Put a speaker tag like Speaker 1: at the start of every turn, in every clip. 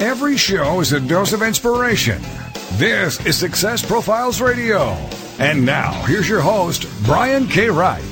Speaker 1: Every show is a dose of inspiration. This is Success Profiles Radio. And now, here's your host, Brian K. Wright.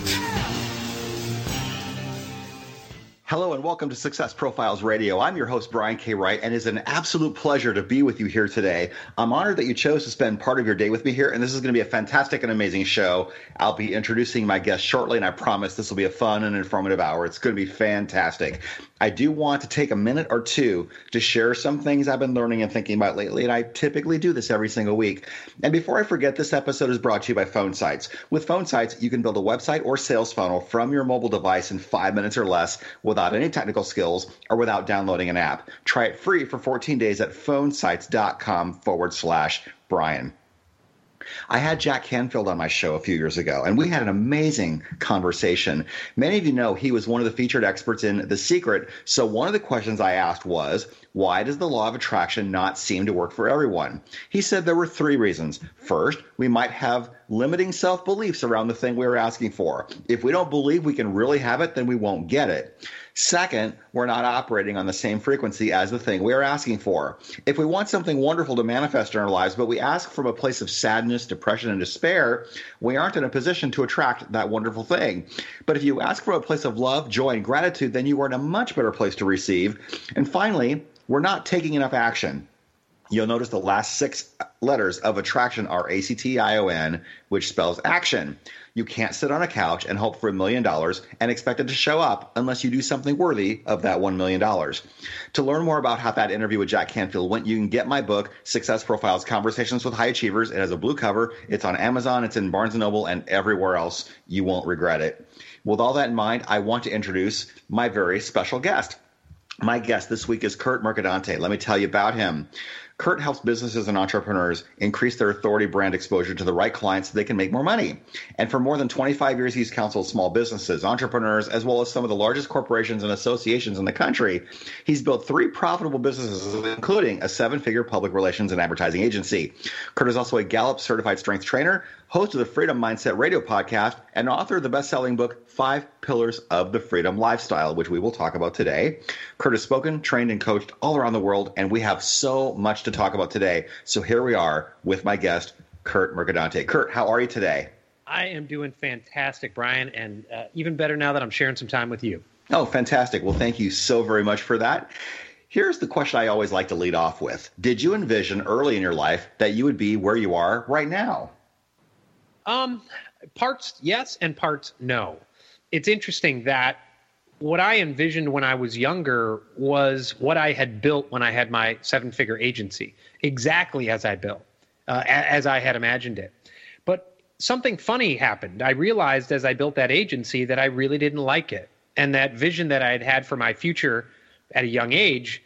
Speaker 2: Hello and welcome to Success Profiles Radio. I'm your host, Brian K. Wright, and it's an absolute pleasure to be with you here today. I'm honored that you chose to spend part of your day with me here, and this is going to be a fantastic and amazing show. I'll be introducing my guest shortly, and I promise this will be a fun and informative hour. It's going to be fantastic. I do want to take a minute or two to share some things I've been learning and thinking about lately, and I typically do this every single week. And before I forget, this episode is brought to you by Phone Sites. With Phone Sites, you can build a website or sales funnel from your mobile device in five minutes or less without any technical skills or without downloading an app. Try it free for 14 days at phonesites.com forward slash Brian. I had Jack Canfield on my show a few years ago, and we had an amazing conversation. Many of you know he was one of the featured experts in The Secret. So, one of the questions I asked was, why does the law of attraction not seem to work for everyone? He said there were three reasons. First, we might have limiting self beliefs around the thing we were asking for. If we don't believe we can really have it, then we won't get it. Second, we're not operating on the same frequency as the thing we are asking for. If we want something wonderful to manifest in our lives, but we ask from a place of sadness, depression, and despair, we aren't in a position to attract that wonderful thing. But if you ask from a place of love, joy, and gratitude, then you are in a much better place to receive. And finally, we're not taking enough action. You'll notice the last six letters of attraction are A C T I O N, which spells action. You can't sit on a couch and hope for a million dollars and expect it to show up unless you do something worthy of that $1 million. To learn more about how that interview with Jack Canfield went, you can get my book, Success Profiles Conversations with High Achievers. It has a blue cover. It's on Amazon, it's in Barnes & Noble, and everywhere else. You won't regret it. With all that in mind, I want to introduce my very special guest. My guest this week is Kurt Mercadante. Let me tell you about him. Kurt helps businesses and entrepreneurs increase their authority brand exposure to the right clients so they can make more money. And for more than 25 years, he's counseled small businesses, entrepreneurs, as well as some of the largest corporations and associations in the country. He's built three profitable businesses, including a seven figure public relations and advertising agency. Kurt is also a Gallup certified strength trainer, host of the Freedom Mindset Radio podcast, and author of the best selling book, Five Pillars of the Freedom Lifestyle, which we will talk about today. Kurt has spoken, trained, and coached all around the world, and we have so much to talk about today. So here we are with my guest, Kurt Mercadante. Kurt, how are you today?
Speaker 3: I am doing fantastic, Brian, and uh, even better now that I'm sharing some time with you.
Speaker 2: Oh, fantastic. Well, thank you so very much for that. Here's the question I always like to lead off with Did you envision early in your life that you would be where you are right now?
Speaker 3: Um, parts yes, and parts no. It's interesting that what I envisioned when I was younger was what I had built when I had my seven figure agency, exactly as I built, uh, as I had imagined it. But something funny happened. I realized as I built that agency that I really didn't like it. And that vision that I had had for my future at a young age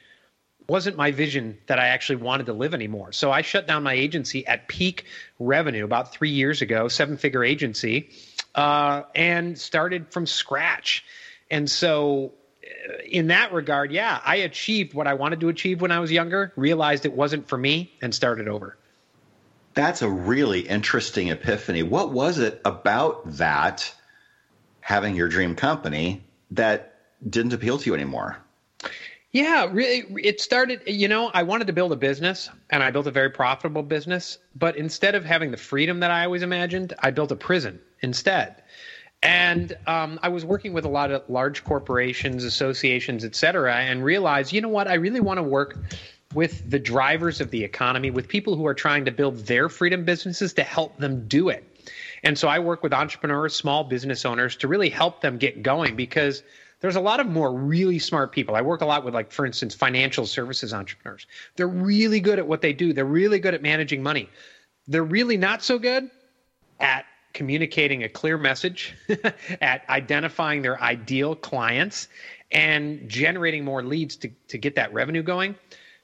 Speaker 3: wasn't my vision that I actually wanted to live anymore. So I shut down my agency at peak revenue about three years ago, seven figure agency, uh, and started from scratch. And so, uh, in that regard, yeah, I achieved what I wanted to achieve when I was younger, realized it wasn't for me, and started over.
Speaker 2: That's a really interesting epiphany. What was it about that, having your dream company, that didn't appeal to you anymore?
Speaker 3: Yeah, really, it started. You know, I wanted to build a business, and I built a very profitable business. But instead of having the freedom that I always imagined, I built a prison instead. And um, I was working with a lot of large corporations, associations, et cetera, and realized, you know what, I really want to work with the drivers of the economy, with people who are trying to build their freedom businesses to help them do it. And so I work with entrepreneurs, small business owners to really help them get going because there's a lot of more really smart people. I work a lot with, like, for instance, financial services entrepreneurs. They're really good at what they do, they're really good at managing money. They're really not so good at communicating a clear message, at identifying their ideal clients, and generating more leads to, to get that revenue going.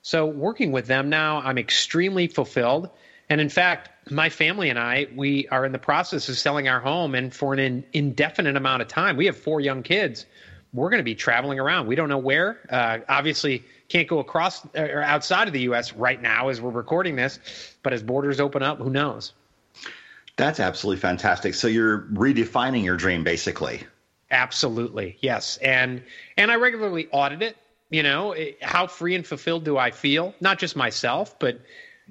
Speaker 3: So working with them now, I'm extremely fulfilled. And in fact, my family and I, we are in the process of selling our home, and for an indefinite amount of time, we have four young kids. We're going to be traveling around. We don't know where. Uh, obviously, can't go across uh, or outside of the U.S. right now as we're recording this, but as borders open up, who knows?
Speaker 2: That's absolutely fantastic. So you're redefining your dream, basically.
Speaker 3: Absolutely, yes. And and I regularly audit it. You know, how free and fulfilled do I feel? Not just myself, but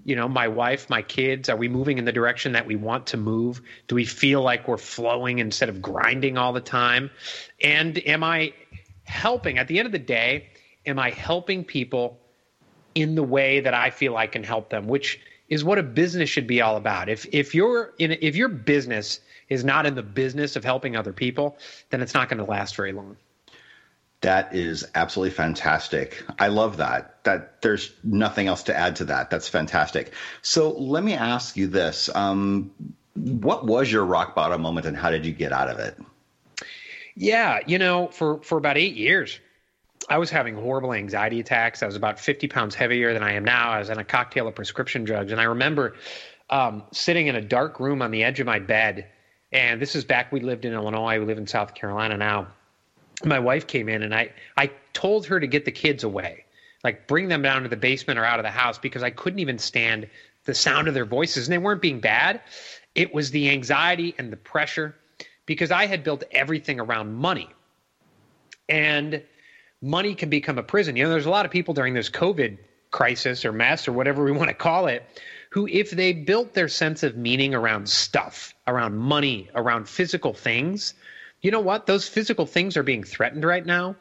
Speaker 3: you know, my wife, my kids? Are we moving in the direction that we want to move? Do we feel like we're flowing instead of grinding all the time? And am I helping? At the end of the day, am I helping people in the way that I feel I can help them? Which is what a business should be all about. If if in if your business is not in the business of helping other people, then it's not going to last very long.
Speaker 2: That is absolutely fantastic. I love that. That there's nothing else to add to that. That's fantastic. So let me ask you this: um, What was your rock bottom moment, and how did you get out of it?
Speaker 3: Yeah, you know, for for about eight years, I was having horrible anxiety attacks. I was about 50 pounds heavier than I am now. I was on a cocktail of prescription drugs, and I remember um, sitting in a dark room on the edge of my bed. And this is back we lived in Illinois. We live in South Carolina now my wife came in and I, I told her to get the kids away, like bring them down to the basement or out of the house because I couldn't even stand the sound of their voices. And they weren't being bad. It was the anxiety and the pressure because I had built everything around money. And money can become a prison. You know, there's a lot of people during this COVID crisis or mess or whatever we want to call it who, if they built their sense of meaning around stuff, around money, around physical things, you know what? Those physical things are being threatened right now.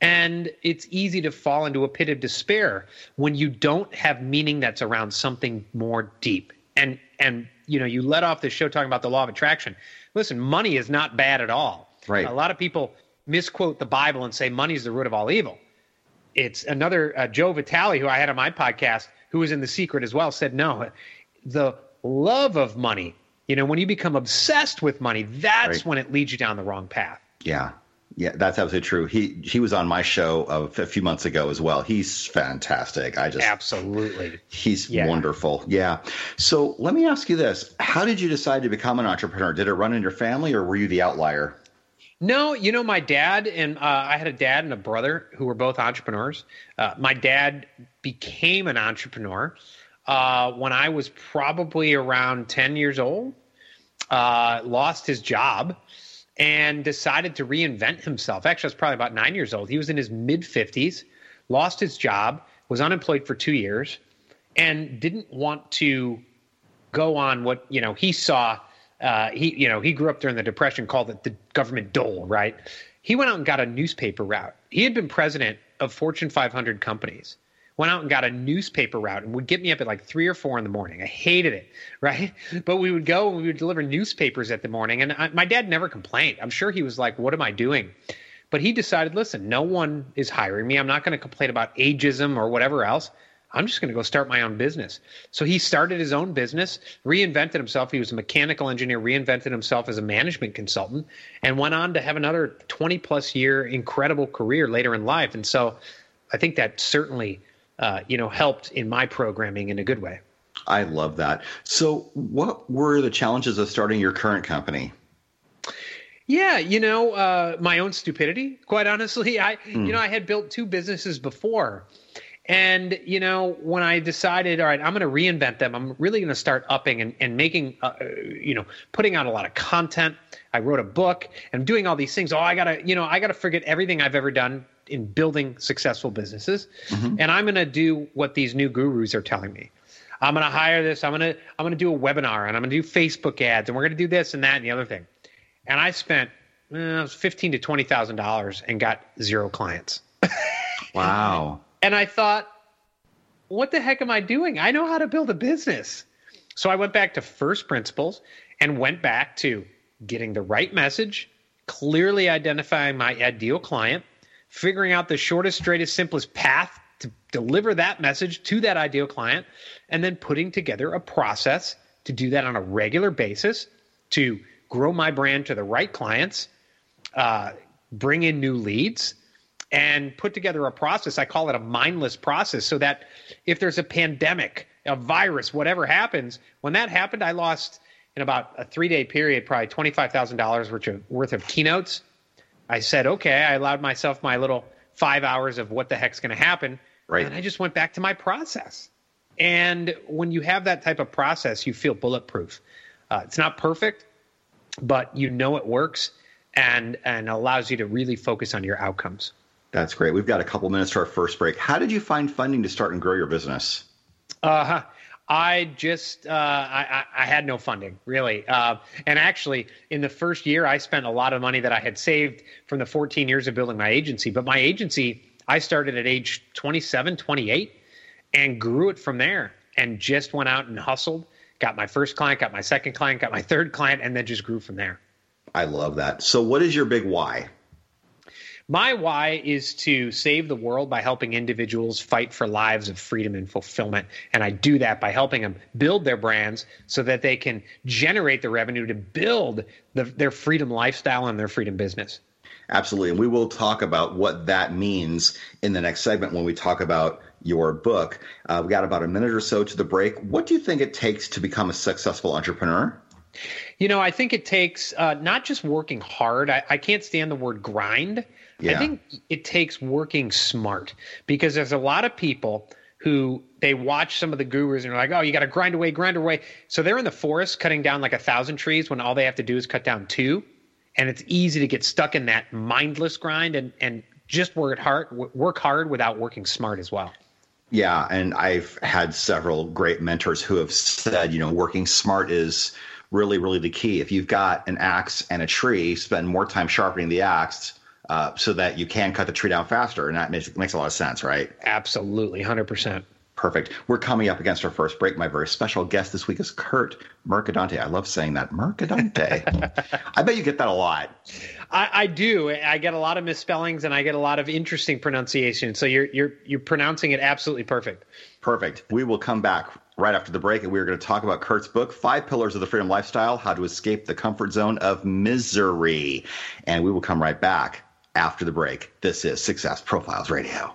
Speaker 3: And it's easy to fall into a pit of despair when you don't have meaning that's around something more deep. And and you know, you let off this show talking about the law of attraction. Listen, money is not bad at all.
Speaker 2: Right.
Speaker 3: A lot of people misquote the Bible and say money is the root of all evil. It's another uh, Joe Vitale, who I had on my podcast, who was in the secret as well, said no. The love of money you know, when you become obsessed with money, that's right. when it leads you down the wrong path.
Speaker 2: Yeah. Yeah, that's absolutely true. He he was on my show a few months ago as well. He's fantastic. I just
Speaker 3: absolutely.
Speaker 2: He's yeah. wonderful. Yeah. So let me ask you this: How did you decide to become an entrepreneur? Did it run in your family, or were you the outlier?
Speaker 3: No, you know, my dad and uh, I had a dad and a brother who were both entrepreneurs. Uh, my dad became an entrepreneur uh, when I was probably around 10 years old, uh, lost his job and decided to reinvent himself. Actually, I was probably about nine years old. He was in his mid 50s, lost his job, was unemployed for two years, and didn't want to go on what you know he saw. Uh, he you know he grew up during the depression, called it the government dole. Right? He went out and got a newspaper route. He had been president of Fortune 500 companies went out and got a newspaper route and would get me up at like three or four in the morning. I hated it, right? But we would go and we would deliver newspapers at the morning. And I, my dad never complained. I'm sure he was like, what am I doing? But he decided, listen, no one is hiring me. I'm not going to complain about ageism or whatever else. I'm just going to go start my own business. So he started his own business, reinvented himself. He was a mechanical engineer, reinvented himself as a management consultant, and went on to have another 20 plus year incredible career later in life. And so I think that certainly uh, you know, helped in my programming in a good way.
Speaker 2: I love that. So, what were the challenges of starting your current company?
Speaker 3: Yeah, you know, uh, my own stupidity. Quite honestly, I, mm. you know, I had built two businesses before, and you know, when I decided, all right, I'm going to reinvent them. I'm really going to start upping and, and making, uh, you know, putting out a lot of content. I wrote a book and I'm doing all these things. Oh, I gotta, you know, I gotta forget everything I've ever done in building successful businesses, mm-hmm. and I'm going to do what these new gurus are telling me. I'm going to hire this. I'm going to I'm going to do a webinar, and I'm going to do Facebook ads, and we're going to do this and that and the other thing. And I spent eh, fifteen to twenty thousand dollars and got zero clients.
Speaker 2: wow.
Speaker 3: And I thought, what the heck am I doing? I know how to build a business. So I went back to first principles and went back to getting the right message, clearly identifying my ideal client, figuring out the shortest, straightest, simplest path to deliver that message to that ideal client, and then putting together a process to do that on a regular basis to grow my brand to the right clients, uh, bring in new leads, and put together a process. I call it a mindless process so that if there's a pandemic, a virus, whatever happens, when that happened, I lost in about a three day period, probably $25,000 worth of, worth of keynotes. I said, okay, I allowed myself my little five hours of what the heck's going to happen.
Speaker 2: Right.
Speaker 3: And I just went back to my process. And when you have that type of process, you feel bulletproof. Uh, it's not perfect, but you know it works and and allows you to really focus on your outcomes.
Speaker 2: That's great. We've got a couple minutes to our first break. How did you find funding to start and grow your business?
Speaker 3: Uh, I just uh, I, I had no funding really, uh, and actually in the first year I spent a lot of money that I had saved from the 14 years of building my agency. But my agency I started at age 27, 28, and grew it from there, and just went out and hustled. Got my first client, got my second client, got my third client, and then just grew from there.
Speaker 2: I love that. So, what is your big why?
Speaker 3: My why is to save the world by helping individuals fight for lives of freedom and fulfillment. And I do that by helping them build their brands so that they can generate the revenue to build the, their freedom lifestyle and their freedom business.
Speaker 2: Absolutely. And we will talk about what that means in the next segment when we talk about your book. Uh, we got about a minute or so to the break. What do you think it takes to become a successful entrepreneur?
Speaker 3: You know, I think it takes uh, not just working hard. I, I, can't stand the word grind. Yeah. I think it takes working smart because there's a lot of people who they watch some of the gurus and are like, oh, you got to grind away, grind away. So they're in the forest cutting down like a thousand trees when all they have to do is cut down two. And it's easy to get stuck in that mindless grind and, and just work hard, work hard without working smart as well.
Speaker 2: Yeah, and I've had several great mentors who have said, you know, working smart is really, really the key. If you've got an axe and a tree, spend more time sharpening the axe uh, so that you can cut the tree down faster. And that makes, makes a lot of sense, right?
Speaker 3: Absolutely, 100%.
Speaker 2: Perfect. We're coming up against our first break. My very special guest this week is Kurt Mercadante. I love saying that, Mercadante. I bet you get that a lot.
Speaker 3: I, I, do. I get a lot of misspellings and I get a lot of interesting pronunciation. So you're you're you're pronouncing it absolutely perfect.
Speaker 2: Perfect. We will come back right after the break, and we're going to talk about Kurt's book, Five Pillars of the Freedom Lifestyle How to Escape the Comfort Zone of Misery. And we will come right back after the break. This is Success Profiles Radio.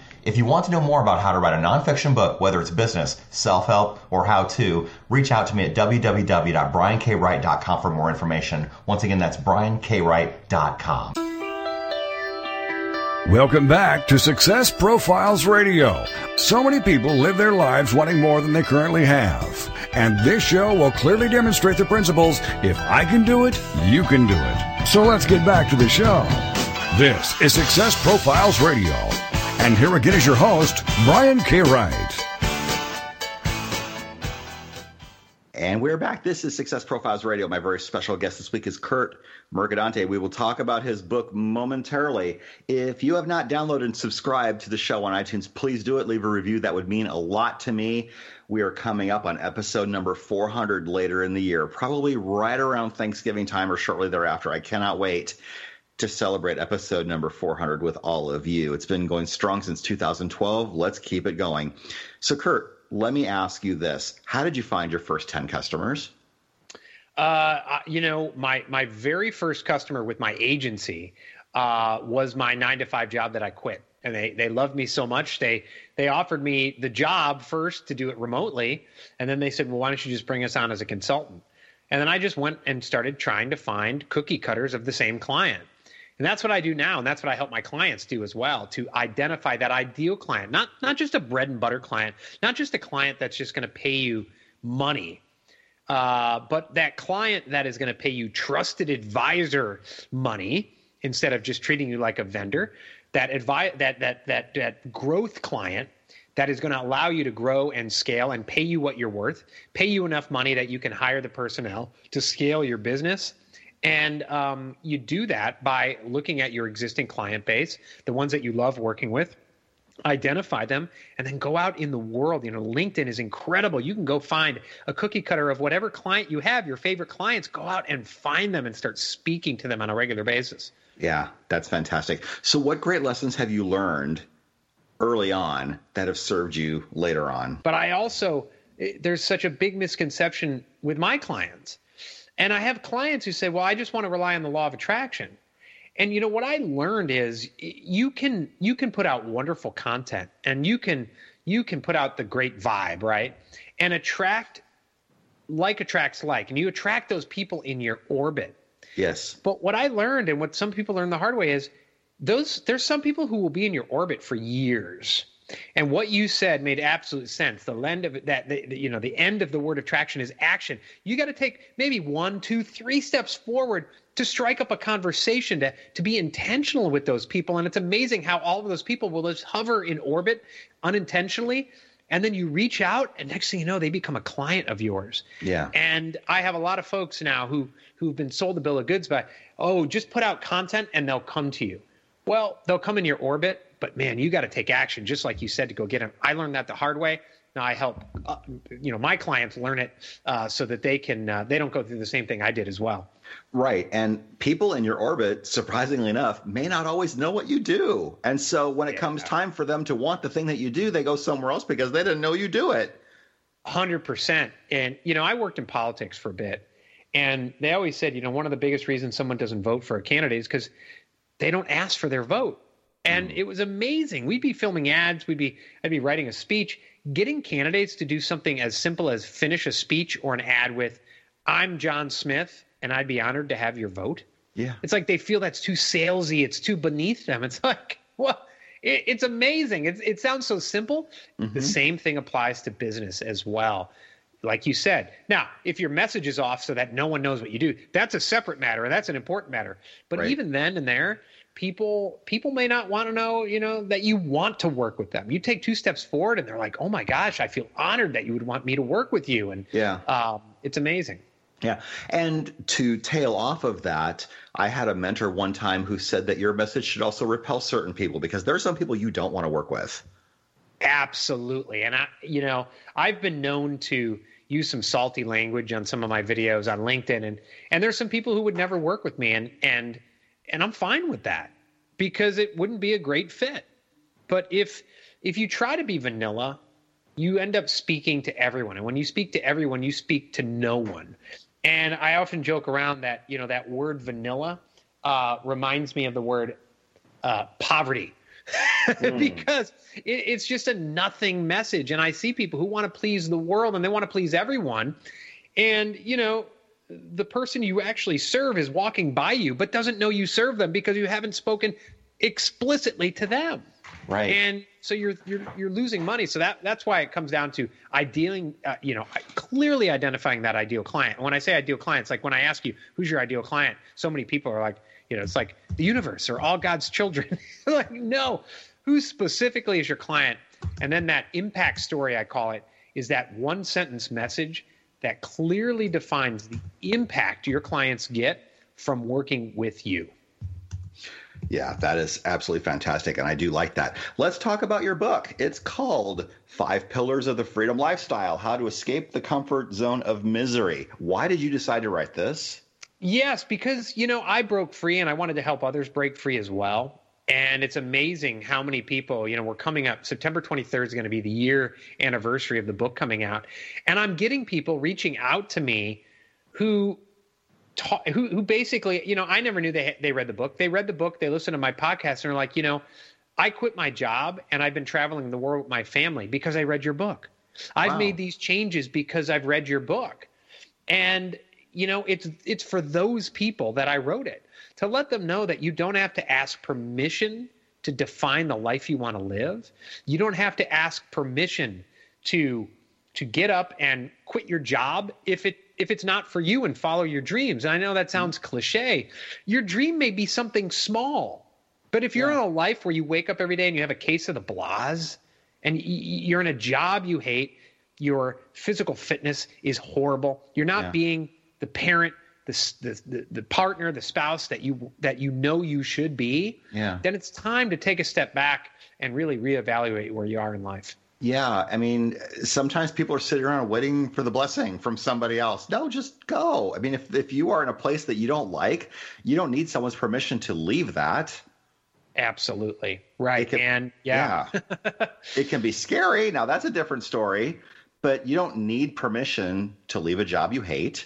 Speaker 4: If you want to know more about how to write a nonfiction book, whether it's business, self help, or how to, reach out to me at www.briankwright.com for more information. Once again, that's briankwright.com.
Speaker 1: Welcome back to Success Profiles Radio. So many people live their lives wanting more than they currently have. And this show will clearly demonstrate the principles if I can do it, you can do it. So let's get back to the show. This is Success Profiles Radio. And here again is your host, Brian K. Wright.
Speaker 2: And we're back. This is Success Profiles Radio. My very special guest this week is Kurt Mercadante. We will talk about his book momentarily. If you have not downloaded and subscribed to the show on iTunes, please do it. Leave a review. That would mean a lot to me. We are coming up on episode number 400 later in the year, probably right around Thanksgiving time or shortly thereafter. I cannot wait to celebrate episode number 400 with all of you. It's been going strong since 2012. Let's keep it going. So, Kurt, let me ask you this How did you find your first 10 customers?
Speaker 3: Uh, you know, my my very first customer with my agency uh, was my nine to five job that I quit, and they they loved me so much they they offered me the job first to do it remotely, and then they said, well, why don't you just bring us on as a consultant? And then I just went and started trying to find cookie cutters of the same client. And that's what I do now. And that's what I help my clients do as well to identify that ideal client, not, not just a bread and butter client, not just a client that's just going to pay you money, Uh, but that client that is going to pay you trusted advisor money instead of just treating you like a vendor, that advi- that that that that growth client that is going to allow you to grow and scale and pay you what you're worth, pay you enough money that you can hire the personnel to scale your business. And um, you do that by looking at your existing client base, the ones that you love working with, identify them and then go out in the world. You know linkedin is incredible. You can go find a cookie cutter of whatever client you have your favorite clients go out and find them and start speaking to them on a regular basis.
Speaker 2: Yeah that's fantastic. So what great lessons have you learned early on that have served you later on?
Speaker 3: But i also eh, there's such a big misconception with my clients and i have clients who say well i just want to rely on the law of attraction and you know what I learned is you can you can put out wonderful content and you can you can put out the great vibe, right? And attract like attracts like and you attract those people in your orbit.
Speaker 2: Yes.
Speaker 3: But what I learned and what some people learn the hard way is those there's some people who will be in your orbit for years. And what you said made absolute sense. The end of that the, the, you know the end of the word attraction is action. You got to take maybe one, two, three steps forward to strike up a conversation, to, to be intentional with those people. And it's amazing how all of those people will just hover in orbit unintentionally. And then you reach out, and next thing you know, they become a client of yours.
Speaker 2: Yeah.
Speaker 3: And I have a lot of folks now who who've been sold a bill of goods by, oh, just put out content and they'll come to you. Well, they'll come in your orbit, but man, you got to take action, just like you said, to go get them. I learned that the hard way. Now I help, uh, you know, my clients learn it uh, so that they can uh, they don't go through the same thing I did as well.
Speaker 2: Right. And people in your orbit, surprisingly enough, may not always know what you do. And so when it yeah. comes time for them to want the thing that you do, they go somewhere else because they didn't know you do it.
Speaker 3: 100%. And, you know, I worked in politics for a bit. And they always said, you know, one of the biggest reasons someone doesn't vote for a candidate is because they don't ask for their vote. And mm. it was amazing. We'd be filming ads, we'd be I'd be writing a speech, getting candidates to do something as simple as finish a speech or an ad with I'm John Smith and I'd be honored to have your vote.
Speaker 2: Yeah.
Speaker 3: It's like they feel that's too salesy. It's too beneath them. It's like, well, it, it's amazing. It's, it sounds so simple. Mm-hmm. The same thing applies to business as well. Like you said. Now, if your message is off so that no one knows what you do, that's a separate matter and that's an important matter. But right. even then and there, people people may not want to know, you know, that you want to work with them. You take two steps forward and they're like, "Oh my gosh, I feel honored that you would want me to work with you." And
Speaker 2: yeah,
Speaker 3: um, it's amazing.
Speaker 2: Yeah. And to tail off of that, I had a mentor one time who said that your message should also repel certain people because there are some people you don't want to work with.
Speaker 3: Absolutely. And I, you know, I've been known to use some salty language on some of my videos on LinkedIn and and there's some people who would never work with me and and and I'm fine with that because it wouldn't be a great fit. But if if you try to be vanilla, you end up speaking to everyone. And when you speak to everyone, you speak to no one. And I often joke around that, you know, that word vanilla uh, reminds me of the word uh, poverty. mm. because it, it's just a nothing message. And I see people who want to please the world and they want to please everyone. And, you know, the person you actually serve is walking by you, but doesn't know you serve them because you haven't spoken explicitly to them.
Speaker 2: Right.
Speaker 3: And so you're you're you're losing money. So that that's why it comes down to idealing, uh, you know, clearly identifying that ideal client. And when I say ideal clients like when I ask you who's your ideal client, so many people are like, you know, it's like the universe or all God's children. like, no, who specifically is your client? And then that impact story, I call it, is that one sentence message that clearly defines the impact your clients get from working with you.
Speaker 2: Yeah, that is absolutely fantastic. And I do like that. Let's talk about your book. It's called Five Pillars of the Freedom Lifestyle How to Escape the Comfort Zone of Misery. Why did you decide to write this?
Speaker 3: Yes, because, you know, I broke free and I wanted to help others break free as well. And it's amazing how many people, you know, we're coming up. September 23rd is going to be the year anniversary of the book coming out. And I'm getting people reaching out to me who ta- who who basically, you know, I never knew they they read the book. They read the book, they listened to my podcast, and are like, you know, I quit my job and I've been traveling the world with my family because I read your book. I've wow. made these changes because I've read your book, and you know, it's it's for those people that I wrote it to let them know that you don't have to ask permission to define the life you want to live. You don't have to ask permission to to get up and quit your job if it if it's not for you and follow your dreams. And I know that sounds cliche. Your dream may be something small. But if you're yeah. in a life where you wake up every day and you have a case of the blahs and you're in a job you hate, your physical fitness is horrible. You're not yeah. being the parent, the, the the partner, the spouse that you that you know you should be.
Speaker 2: Yeah.
Speaker 3: Then it's time to take a step back and really reevaluate where you are in life.
Speaker 2: Yeah, I mean, sometimes people are sitting around waiting for the blessing from somebody else. No, just go. I mean, if if you are in a place that you don't like, you don't need someone's permission to leave that.
Speaker 3: Absolutely. Right. Can, and yeah.
Speaker 2: yeah. it can be scary. Now that's a different story, but you don't need permission to leave a job you hate.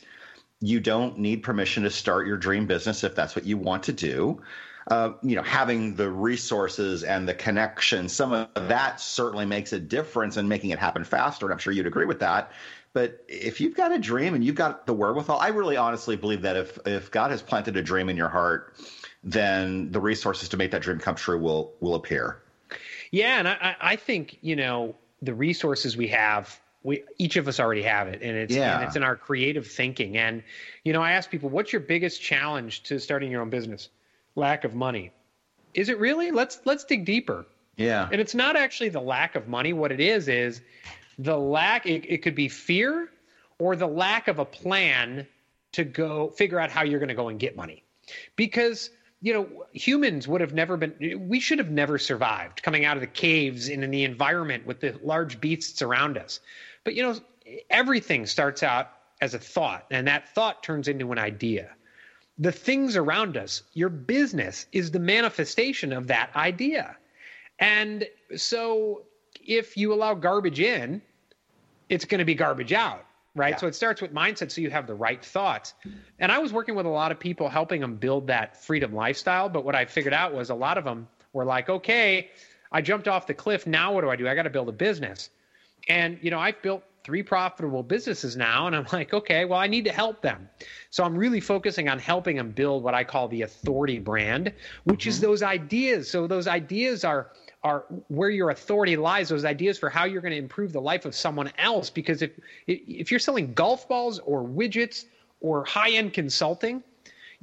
Speaker 2: You don't need permission to start your dream business if that's what you want to do. Uh, you know, having the resources and the connection, some of that certainly makes a difference in making it happen faster. And I'm sure you'd agree with that. But if you've got a dream and you've got the wherewithal, I really honestly believe that if if God has planted a dream in your heart, then the resources to make that dream come true will will appear.
Speaker 3: Yeah, and I, I think you know the resources we have we each of us already have it and it's yeah. and it's in our creative thinking. And you know i ask people what's your biggest challenge to starting your own business? Lack of money. Is it really? Let's let's dig deeper.
Speaker 2: Yeah.
Speaker 3: And it's not actually the lack of money. What it is is the lack it, it could be fear or the lack of a plan to go figure out how you're going to go and get money. Because you know, humans would have never been, we should have never survived coming out of the caves and in the environment with the large beasts around us. But, you know, everything starts out as a thought, and that thought turns into an idea. The things around us, your business is the manifestation of that idea. And so if you allow garbage in, it's going to be garbage out right? Yeah. So it starts with mindset so you have the right thoughts. And I was working with a lot of people helping them build that freedom lifestyle. But what I figured out was a lot of them were like, okay, I jumped off the cliff. Now what do I do? I got to build a business. And, you know, I've built three profitable businesses now. And I'm like, okay, well, I need to help them. So I'm really focusing on helping them build what I call the authority brand, which mm-hmm. is those ideas. So those ideas are are where your authority lies those ideas for how you're going to improve the life of someone else because if if you're selling golf balls or widgets or high-end consulting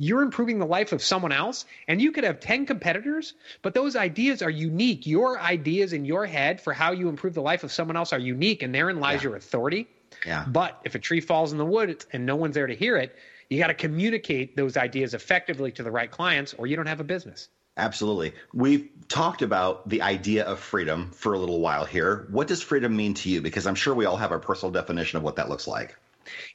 Speaker 3: you're improving the life of someone else and you could have 10 competitors but those ideas are unique your ideas in your head for how you improve the life of someone else are unique and therein lies yeah. your authority
Speaker 2: yeah.
Speaker 3: but if a tree falls in the wood and no one's there to hear it you got to communicate those ideas effectively to the right clients or you don't have a business
Speaker 2: Absolutely. We've talked about the idea of freedom for a little while here. What does freedom mean to you? Because I'm sure we all have our personal definition of what that looks like.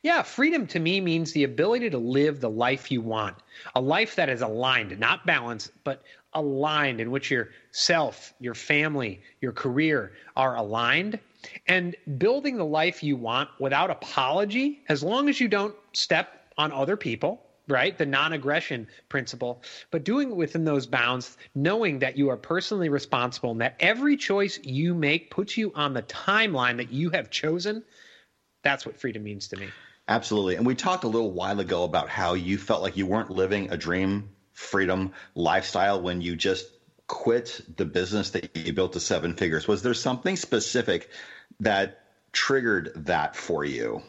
Speaker 3: Yeah, freedom to me means the ability to live the life you want, a life that is aligned, not balanced, but aligned, in which your self, your family, your career are aligned, and building the life you want without apology, as long as you don't step on other people right? The non aggression principle, but doing it within those bounds, knowing that you are personally responsible and that every choice you make puts you on the timeline that you have chosen. That's what freedom means to me.
Speaker 2: Absolutely. And we talked a little while ago about how you felt like you weren't living a dream freedom lifestyle when you just quit the business that you built to seven figures. Was there something specific that triggered that for you?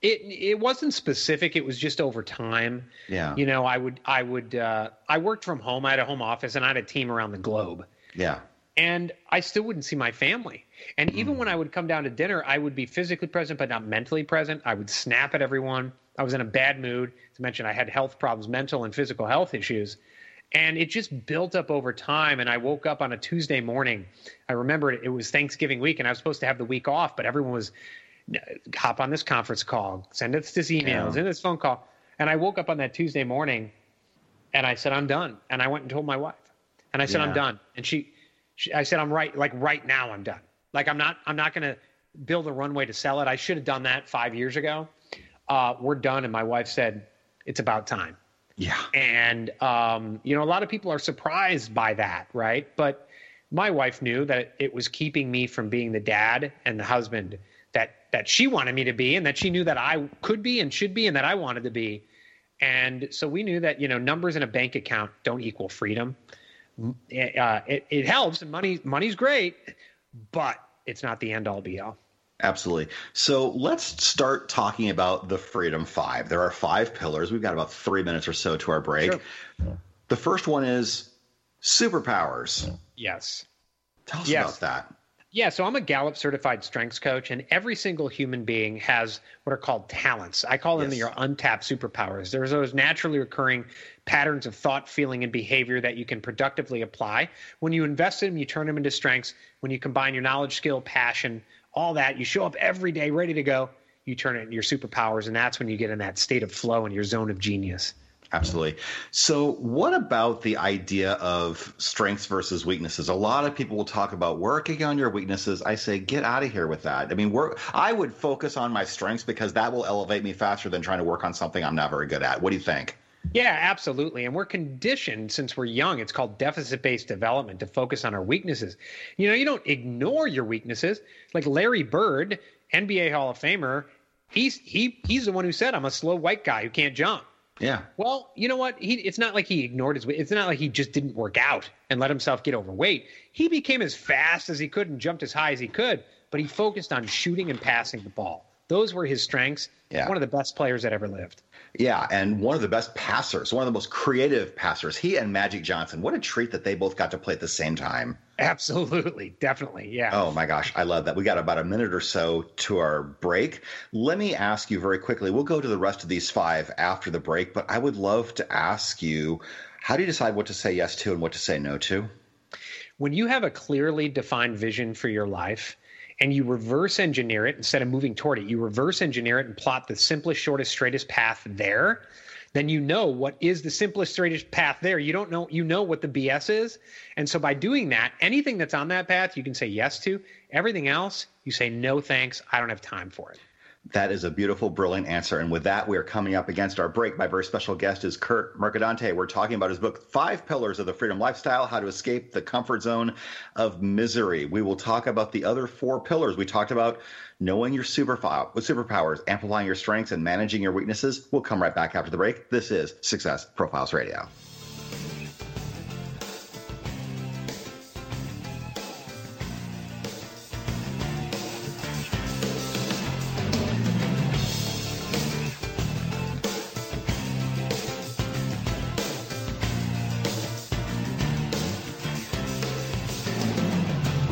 Speaker 3: It it wasn't specific. It was just over time.
Speaker 2: Yeah.
Speaker 3: You know, I would I would uh, I worked from home. I had a home office, and I had a team around the globe.
Speaker 2: Yeah.
Speaker 3: And I still wouldn't see my family. And even mm. when I would come down to dinner, I would be physically present, but not mentally present. I would snap at everyone. I was in a bad mood. To mention, I had health problems, mental and physical health issues. And it just built up over time. And I woke up on a Tuesday morning. I remember it, it was Thanksgiving week, and I was supposed to have the week off, but everyone was hop on this conference call, send us this email, yeah. send this phone call. And I woke up on that Tuesday morning and I said, I'm done. And I went and told my wife. And I said, yeah. I'm done. And she, she, I said, I'm right, like right now I'm done. Like I'm not, I'm not going to build a runway to sell it. I should have done that five years ago. Uh, we're done. And my wife said, it's about time.
Speaker 2: Yeah.
Speaker 3: And, um, you know, a lot of people are surprised by that, right? But my wife knew that it was keeping me from being the dad and the husband that that she wanted me to be and that she knew that I could be and should be and that I wanted to be. And so we knew that you know numbers in a bank account don't equal freedom. Uh, it, it helps and money money's great, but it's not the end all be all.
Speaker 2: Absolutely. So let's start talking about the Freedom Five. There are five pillars. We've got about three minutes or so to our break. Sure. The first one is superpowers.
Speaker 3: Yes.
Speaker 2: Tell us
Speaker 3: yes.
Speaker 2: about that.
Speaker 3: Yeah, so I'm a Gallup certified strengths coach, and every single human being has what are called talents. I call them yes. your untapped superpowers. There's those naturally recurring patterns of thought, feeling, and behavior that you can productively apply. When you invest in them, you turn them into strengths. When you combine your knowledge, skill, passion, all that, you show up every day ready to go, you turn it into your superpowers, and that's when you get in that state of flow and your zone of genius.
Speaker 2: Absolutely. So, what about the idea of strengths versus weaknesses? A lot of people will talk about working on your weaknesses. I say, get out of here with that. I mean, work, I would focus on my strengths because that will elevate me faster than trying to work on something I'm not very good at. What do you think?
Speaker 3: Yeah, absolutely. And we're conditioned since we're young. It's called deficit based development to focus on our weaknesses. You know, you don't ignore your weaknesses. Like Larry Bird, NBA Hall of Famer, he's he he's the one who said, "I'm a slow white guy who can't jump."
Speaker 2: Yeah.
Speaker 3: Well, you know what? He it's not like he ignored his weight. it's not like he just didn't work out and let himself get overweight. He became as fast as he could and jumped as high as he could, but he focused on shooting and passing the ball. Those were his strengths. Yeah. One of the best players that ever lived.
Speaker 2: Yeah, and one of the best passers, one of the most creative passers. He and Magic Johnson. What a treat that they both got to play at the same time.
Speaker 3: Absolutely, definitely, yeah.
Speaker 2: Oh my gosh, I love that. We got about a minute or so to our break. Let me ask you very quickly. We'll go to the rest of these five after the break, but I would love to ask you how do you decide what to say yes to and what to say no to?
Speaker 3: When you have a clearly defined vision for your life and you reverse engineer it instead of moving toward it, you reverse engineer it and plot the simplest, shortest, straightest path there then you know what is the simplest, straightest path there. You don't know, you know what the BS is. And so by doing that, anything that's on that path, you can say yes to. Everything else, you say no thanks. I don't have time for it.
Speaker 2: That is a beautiful, brilliant answer. And with that, we are coming up against our break. My very special guest is Kurt Mercadante. We're talking about his book, Five Pillars of the Freedom Lifestyle How to Escape the Comfort Zone of Misery. We will talk about the other four pillars. We talked about knowing your superpowers, amplifying your strengths, and managing your weaknesses. We'll come right back after the break. This is Success Profiles Radio.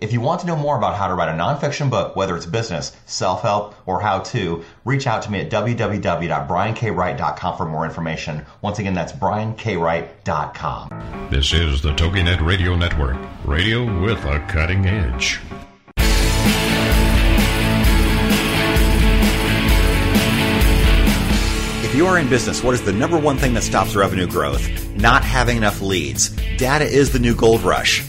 Speaker 4: If you want to know more about how to write a nonfiction book, whether it's business, self help, or how to, reach out to me at www.briankWright.com for more information. Once again, that's briankWright.com.
Speaker 5: This is the TogiNet Radio Network, radio with a cutting edge.
Speaker 2: If you are in business, what is the number one thing that stops revenue growth? Not having enough leads. Data is the new gold rush.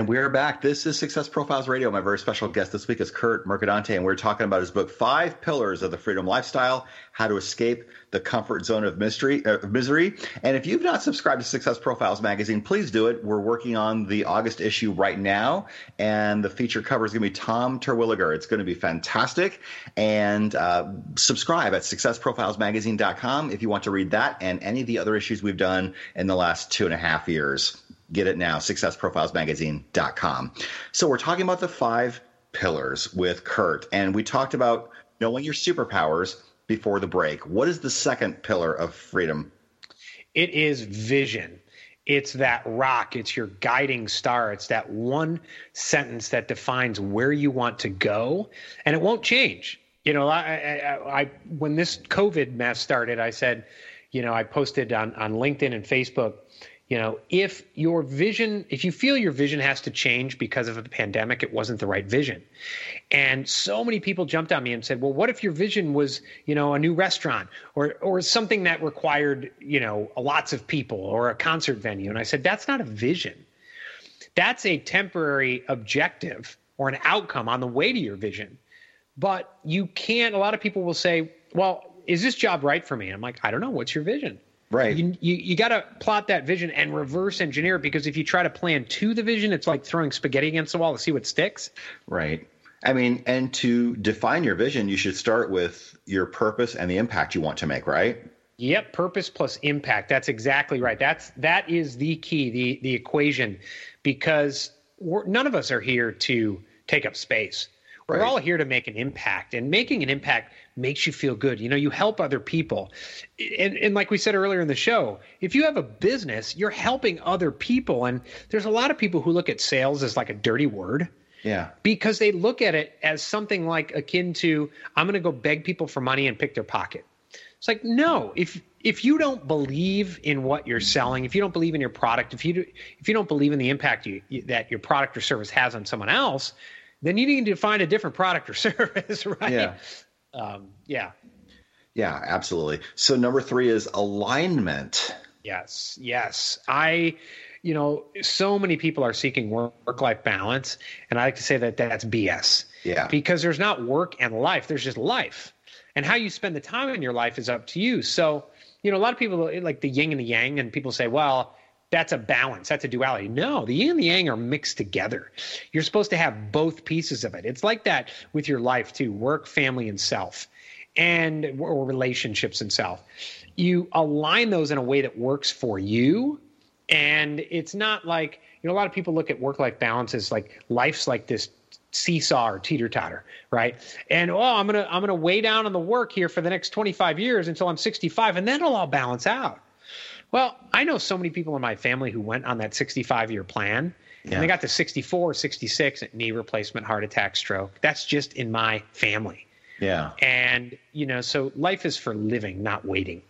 Speaker 2: And we're back. This is Success Profiles Radio. My very special guest this week is Kurt Mercadante, and we're talking about his book, Five Pillars of the Freedom Lifestyle How to Escape the Comfort Zone of Mystery, uh, Misery. And if you've not subscribed to Success Profiles magazine, please do it. We're working on the August issue right now, and the feature cover is going to be Tom Terwilliger. It's going to be fantastic. And uh, subscribe at successprofilesmagazine.com if you want to read that and any of the other issues we've done in the last two and a half years Get it now, successprofilesmagazine.com. So we're talking about the five pillars with Kurt, and we talked about knowing your superpowers before the break. What is the second pillar of freedom?
Speaker 3: It is vision. It's that rock. It's your guiding star. It's that one sentence that defines where you want to go, and it won't change. You know, I, I, I when this COVID mess started, I said, you know, I posted on on LinkedIn and Facebook you know, if your vision, if you feel your vision has to change because of the pandemic, it wasn't the right vision. And so many people jumped on me and said, well, what if your vision was, you know, a new restaurant or, or something that required, you know, lots of people or a concert venue? And I said, that's not a vision. That's a temporary objective or an outcome on the way to your vision. But you can't, a lot of people will say, well, is this job right for me? I'm like, I don't know. What's your vision?
Speaker 2: Right.
Speaker 3: You you, you got to plot that vision and reverse engineer it because if you try to plan to the vision, it's like throwing spaghetti against the wall to see what sticks.
Speaker 2: Right. I mean, and to define your vision, you should start with your purpose and the impact you want to make, right?
Speaker 3: Yep, purpose plus impact. That's exactly right. That's that is the key, the the equation, because none of us are here to take up space. Right. We're all here to make an impact, and making an impact makes you feel good. You know, you help other people. And, and like we said earlier in the show, if you have a business, you're helping other people. And there's a lot of people who look at sales as like a dirty word.
Speaker 2: Yeah.
Speaker 3: Because they look at it as something like akin to, I'm going to go beg people for money and pick their pocket. It's like, no, if if you don't believe in what you're selling, if you don't believe in your product, if you do, if you don't believe in the impact you, that your product or service has on someone else, then you need to find a different product or service, right?
Speaker 2: Yeah.
Speaker 3: Um, yeah.
Speaker 2: Yeah, absolutely. So number three is alignment.
Speaker 3: Yes, yes. I, you know, so many people are seeking work life balance, and I like to say that that's BS.
Speaker 2: Yeah.
Speaker 3: Because there's not work and life, there's just life. And how you spend the time in your life is up to you. So, you know, a lot of people like the yin and the yang, and people say, well, that's a balance. That's a duality. No, the yin and the yang are mixed together. You're supposed to have both pieces of it. It's like that with your life too work, family, and self, and or relationships and self. You align those in a way that works for you. And it's not like, you know, a lot of people look at work life balance as like life's like this seesaw or teeter totter, right? And oh, I'm gonna I'm gonna weigh down on the work here for the next 25 years until I'm 65, and then it'll all balance out. Well, I know so many people in my family who went on that 65 year plan yeah. and they got to 64, 66, knee replacement, heart attack, stroke. That's just in my family.
Speaker 2: Yeah.
Speaker 3: And, you know, so life is for living, not waiting.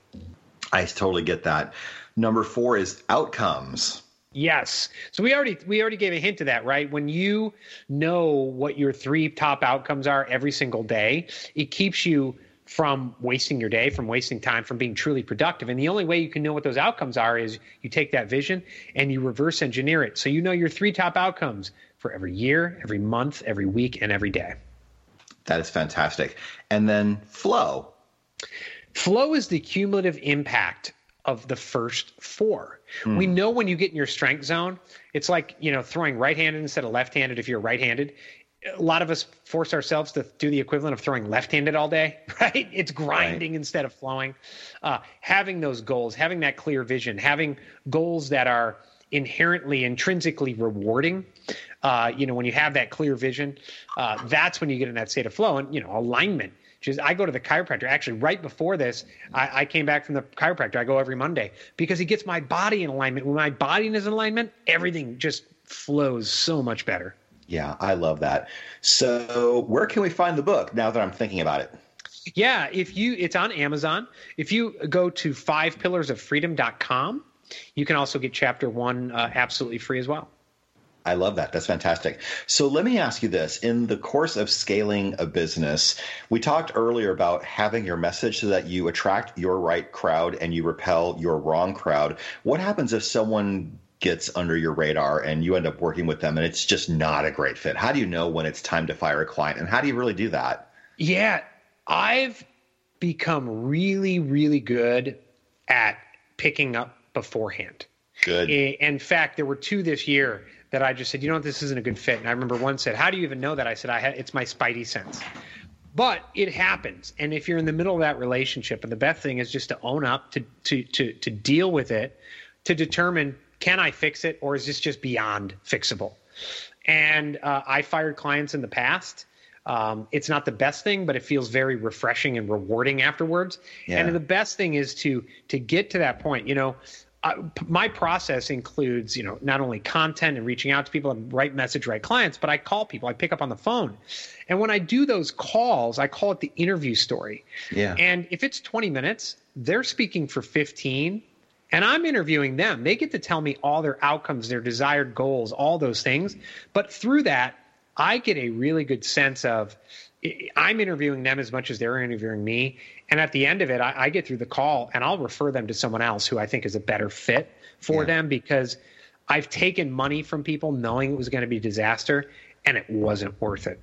Speaker 2: I totally get that. Number four is outcomes.
Speaker 3: Yes. So we already we already gave a hint to that, right? When you know what your three top outcomes are every single day, it keeps you from wasting your day, from wasting time, from being truly productive. And the only way you can know what those outcomes are is you take that vision and you reverse engineer it. So you know your three top outcomes for every year, every month, every week, and every day.
Speaker 2: That is fantastic. And then flow.
Speaker 3: Flow is the cumulative impact of the first four. Mm. We know when you get in your strength zone, it's like, you know, throwing right-handed instead of left-handed if you're right-handed a lot of us force ourselves to do the equivalent of throwing left-handed all day, right? It's grinding right. instead of flowing. Uh, having those goals, having that clear vision, having goals that are inherently, intrinsically rewarding. Uh, you know, when you have that clear vision, uh, that's when you get in that state of flow. And you know, alignment. Just I go to the chiropractor. Actually, right before this, I, I came back from the chiropractor. I go every Monday because he gets my body in alignment. When my body is in alignment, everything just flows so much better.
Speaker 2: Yeah, I love that. So, where can we find the book now that I'm thinking about it?
Speaker 3: Yeah, if you it's on Amazon. If you go to fivepillarsofreedom.com, you can also get chapter 1 uh, absolutely free as well.
Speaker 2: I love that. That's fantastic. So let me ask you this. In the course of scaling a business, we talked earlier about having your message so that you attract your right crowd and you repel your wrong crowd. What happens if someone gets under your radar and you end up working with them and it's just not a great fit? How do you know when it's time to fire a client and how do you really do that?
Speaker 3: Yeah, I've become really, really good at picking up beforehand.
Speaker 2: Good.
Speaker 3: In fact, there were two this year that I just said, you know what, this isn't a good fit. And I remember one said, how do you even know that? I said, I ha- it's my spidey sense. But it happens. And if you're in the middle of that relationship, and the best thing is just to own up, to, to, to, to deal with it, to determine Can I fix it, or is this just beyond fixable? And uh, I fired clients in the past. Um, it's not the best thing, but it feels very refreshing and rewarding afterwards.
Speaker 2: Yeah.
Speaker 3: And the best thing is to to get to that point. You know, uh, my process includes you know not only content and reaching out to people and write message write clients but i call people i pick up on the phone and when i do those calls i call it the interview story
Speaker 2: Yeah.
Speaker 3: and if it's 20 minutes they're speaking for 15 and i'm interviewing them they get to tell me all their outcomes their desired goals all those things but through that i get a really good sense of I'm interviewing them as much as they're interviewing me. And at the end of it, I, I, get through the call and I'll refer them to someone else who I think is a better fit for yeah. them because I've taken money from people knowing it was going to be a disaster and it wasn't worth it.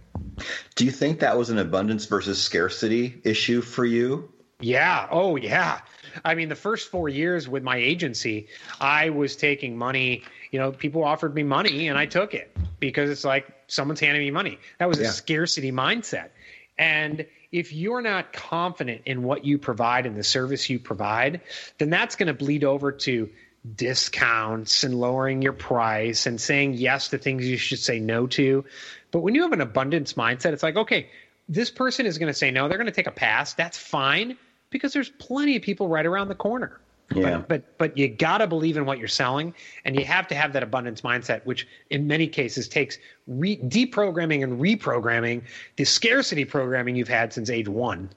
Speaker 2: Do you think that was an abundance versus scarcity issue for you?
Speaker 3: Yeah. Oh, yeah. I mean, the first four years with my agency, I was taking money. You know, people offered me money and I took it because it's like someone's handing me money. That was yeah. a scarcity mindset. And if you're not confident in what you provide and the service you provide, then that's going to bleed over to discounts and lowering your price and saying yes to things you should say no to. But when you have an abundance mindset, it's like, okay, this person is going to say no. They're going to take a pass. That's fine because there's plenty of people right around the corner.
Speaker 2: Yeah.
Speaker 3: But, but but you got to believe in what you're selling, and you have to have that abundance mindset, which in many cases takes re- deprogramming and reprogramming the scarcity programming you've had since age one.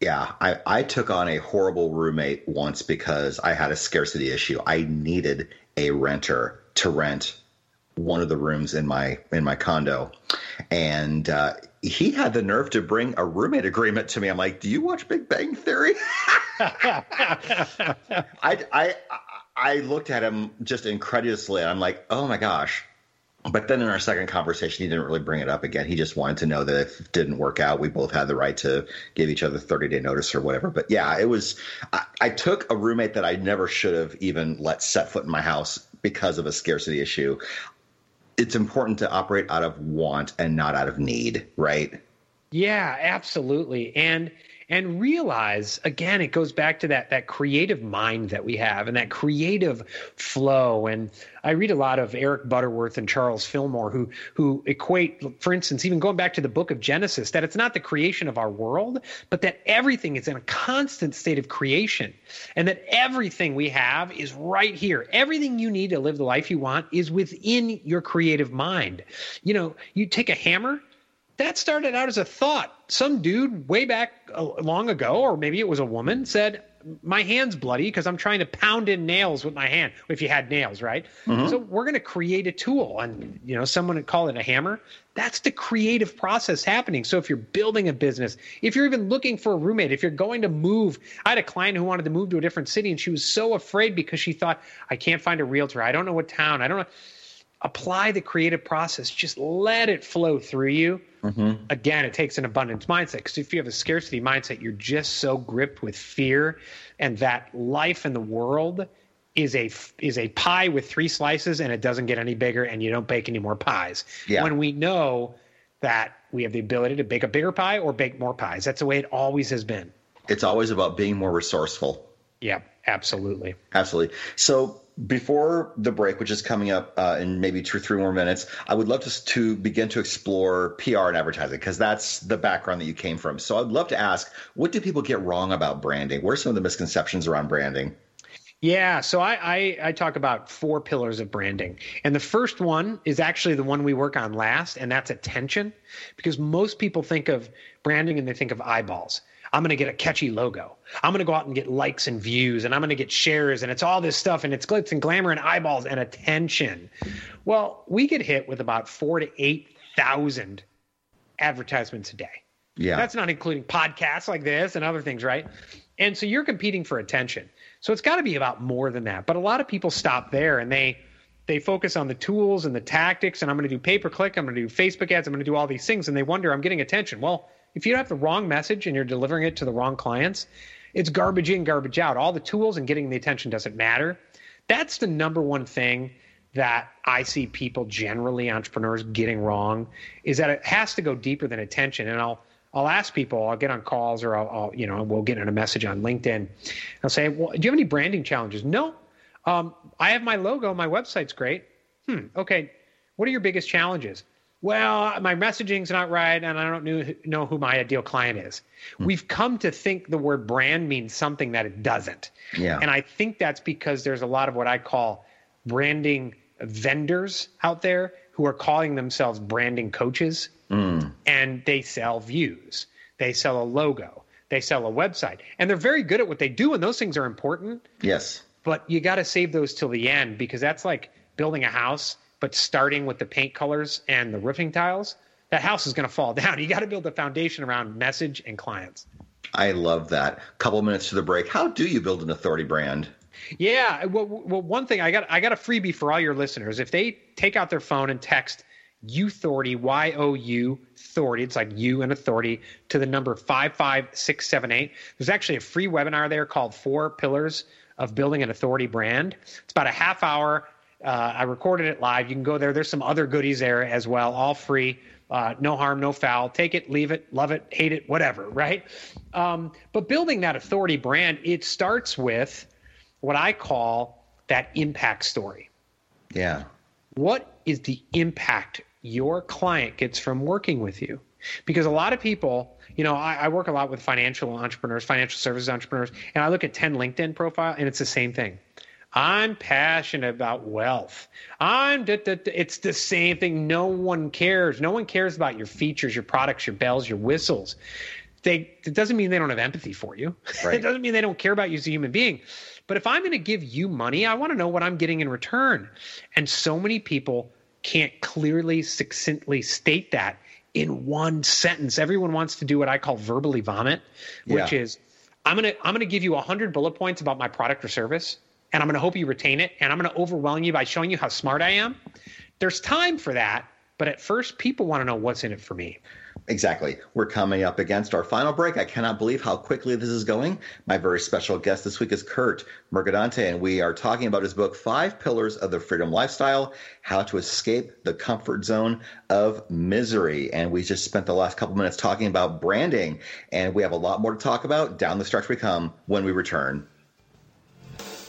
Speaker 2: Yeah, I, I took on a horrible roommate once because I had a scarcity issue. I needed a renter to rent one of the rooms in my in my condo, and uh, he had the nerve to bring a roommate agreement to me. I'm like, "Do you watch Big Bang Theory?" I, I I looked at him just incredulously. I'm like, "Oh my gosh." But then in our second conversation, he didn't really bring it up again. He just wanted to know that if it didn't work out, we both had the right to give each other 30 day notice or whatever. But yeah, it was, I, I took a roommate that I never should have even let set foot in my house because of a scarcity issue it's important to operate out of want and not out of need, right?
Speaker 3: Yeah, absolutely. And and realize again it goes back to that that creative mind that we have and that creative flow. And i read a lot of eric butterworth and charles fillmore who who equate for instance even going back to the book of genesis that it's not the creation of our world but that everything is in a constant state of creation and that everything we have is right here. Everything you need to live the life you want is within your creative mind. You know you take a hammer that started out as a thought. Some dude way back uh, long ago, or maybe it was a woman, said, My hand's bloody because I'm trying to pound in nails with my hand. If you had nails, right? Mm-hmm. So we're going to create a tool. And, you know, someone would call it a hammer. That's the creative process happening. So if you're building a business, if you're even looking for a roommate, if you're going to move, I had a client who wanted to move to a different city and she was so afraid because she thought, I can't find a realtor. I don't know what town. I don't know apply the creative process just let it flow through you. Mm-hmm. again it takes an abundance mindset because if you have a scarcity mindset you're just so gripped with fear and that life in the world is a is a pie with three slices and it doesn't get any bigger and you don't bake any more pies.
Speaker 2: Yeah.
Speaker 3: when we know that we have the ability to bake a bigger pie or bake more pies. That's the way it always has been.
Speaker 2: It's always about being more resourceful.
Speaker 3: Yeah absolutely.
Speaker 2: Absolutely. So before the break, which is coming up uh, in maybe two or three more minutes, I would love to, to begin to explore PR and advertising because that's the background that you came from. So I'd love to ask, what do people get wrong about branding? What are some of the misconceptions around branding?
Speaker 3: Yeah, so I, I, I talk about four pillars of branding, and the first one is actually the one we work on last, and that's attention, because most people think of branding and they think of eyeballs. I'm going to get a catchy logo. I'm going to go out and get likes and views and I'm going to get shares and it's all this stuff and it's glitz and glamour and eyeballs and attention. Well, we get hit with about four to 8,000 advertisements a day.
Speaker 2: Yeah.
Speaker 3: That's not including podcasts like this and other things, right? And so you're competing for attention. So it's got to be about more than that. But a lot of people stop there and they they focus on the tools and the tactics and I'm going to do pay per click, I'm going to do Facebook ads, I'm going to do all these things and they wonder I'm getting attention. Well, if you have the wrong message and you're delivering it to the wrong clients, it's garbage in, garbage out. All the tools and getting the attention doesn't matter. That's the number one thing that I see people generally entrepreneurs getting wrong is that it has to go deeper than attention. And I'll I'll ask people, I'll get on calls or I'll, I'll you know, we'll get in a message on LinkedIn. I'll say, well, do you have any branding challenges? No, Um, I have my logo. My website's great. Hmm. Okay. What are your biggest challenges? Well, my messaging's not right, and I don't know, know who my ideal client is. Hmm. We've come to think the word brand means something that it doesn't.
Speaker 2: Yeah.
Speaker 3: And I think that's because there's a lot of what I call branding vendors out there who are calling themselves branding coaches,
Speaker 2: mm.
Speaker 3: and they sell views, they sell a logo, they sell a website, and they're very good at what they do, and those things are important.
Speaker 2: Yes.
Speaker 3: But you got to save those till the end because that's like building a house but starting with the paint colors and the roofing tiles, that house is going to fall down. You got to build a foundation around message and clients.
Speaker 2: I love that. Couple minutes to the break. How do you build an authority brand?
Speaker 3: Yeah, well, well, one thing I got I got a freebie for all your listeners. If they take out their phone and text you authority y o u authority, it's like you and authority to the number five five six seven eight. There's actually a free webinar there called Four Pillars of Building an Authority Brand. It's about a half hour uh, I recorded it live. You can go there. There's some other goodies there as well, all free. Uh, no harm, no foul. Take it, leave it, love it, hate it, whatever, right? Um, but building that authority brand, it starts with what I call that impact story.
Speaker 2: Yeah.
Speaker 3: What is the impact your client gets from working with you? Because a lot of people, you know, I, I work a lot with financial entrepreneurs, financial services entrepreneurs, and I look at 10 LinkedIn profile and it's the same thing. I'm passionate about wealth. I'm da, da, da. it's the same thing. No one cares. No one cares about your features, your products, your bells, your whistles. They it doesn't mean they don't have empathy for you.
Speaker 2: Right.
Speaker 3: it doesn't mean they don't care about you as a human being. But if I'm going to give you money, I want to know what I'm getting in return. And so many people can't clearly, succinctly state that in one sentence. Everyone wants to do what I call verbally vomit, which
Speaker 2: Yeah.
Speaker 3: is I'm going to I'm going to give you 100 bullet points about my product or service and I'm going to hope you retain it and I'm going to overwhelm you by showing you how smart I am. There's time for that, but at first people want to know what's in it for me.
Speaker 2: Exactly. We're coming up against our final break. I cannot believe how quickly this is going. My very special guest this week is Kurt Mercadante, and we are talking about his book, Five Pillars of the Freedom Lifestyle How to Escape the Comfort Zone of Misery. And we just spent the last couple minutes talking about branding, and we have a lot more to talk about. Down the stretch we come when we return.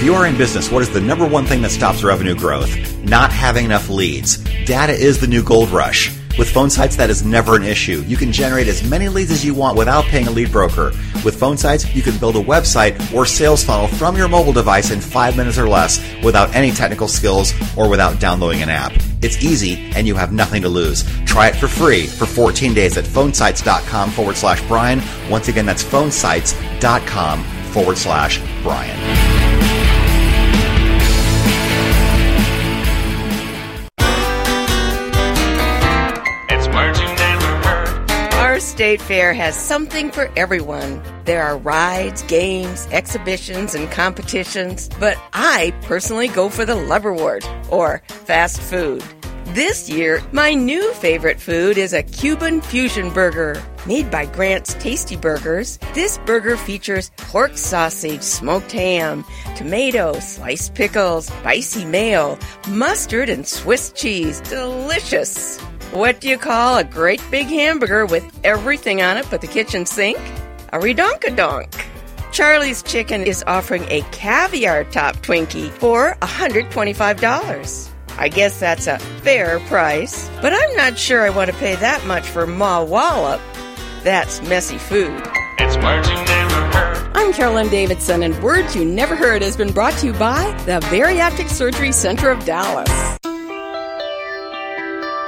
Speaker 4: If you are in business, what is the number one thing that stops revenue growth? Not having enough leads. Data is the new gold rush. With PhoneSites, that is never an issue. You can generate as many leads as you want without paying a lead broker. With PhoneSites, you can build a website or sales funnel from your mobile device in five minutes or less without any technical skills or without downloading an app. It's easy and you have nothing to lose. Try it for free for 14 days at phonesites.com forward slash Brian. Once again, that's phonesites.com forward slash Brian.
Speaker 6: State fair has something for everyone. There are rides, games, exhibitions, and competitions, but I personally go for the Loverwort, or fast food. This year, my new favorite food is a Cuban fusion burger. Made by Grant's Tasty Burgers, this burger features pork sausage, smoked ham, tomato, sliced pickles, spicy mayo, mustard, and Swiss cheese. Delicious! What do you call a great big hamburger with everything on it but the kitchen sink? A redonkadonk. Charlie's Chicken is offering a caviar top Twinkie for $125. I guess that's a fair price, but I'm not sure I want to pay that much for Ma Wallop. That's messy food.
Speaker 7: It's words you never heard.
Speaker 8: I'm Carolyn Davidson, and Words You Never Heard has been brought to you by the Bariatric Surgery Center of Dallas.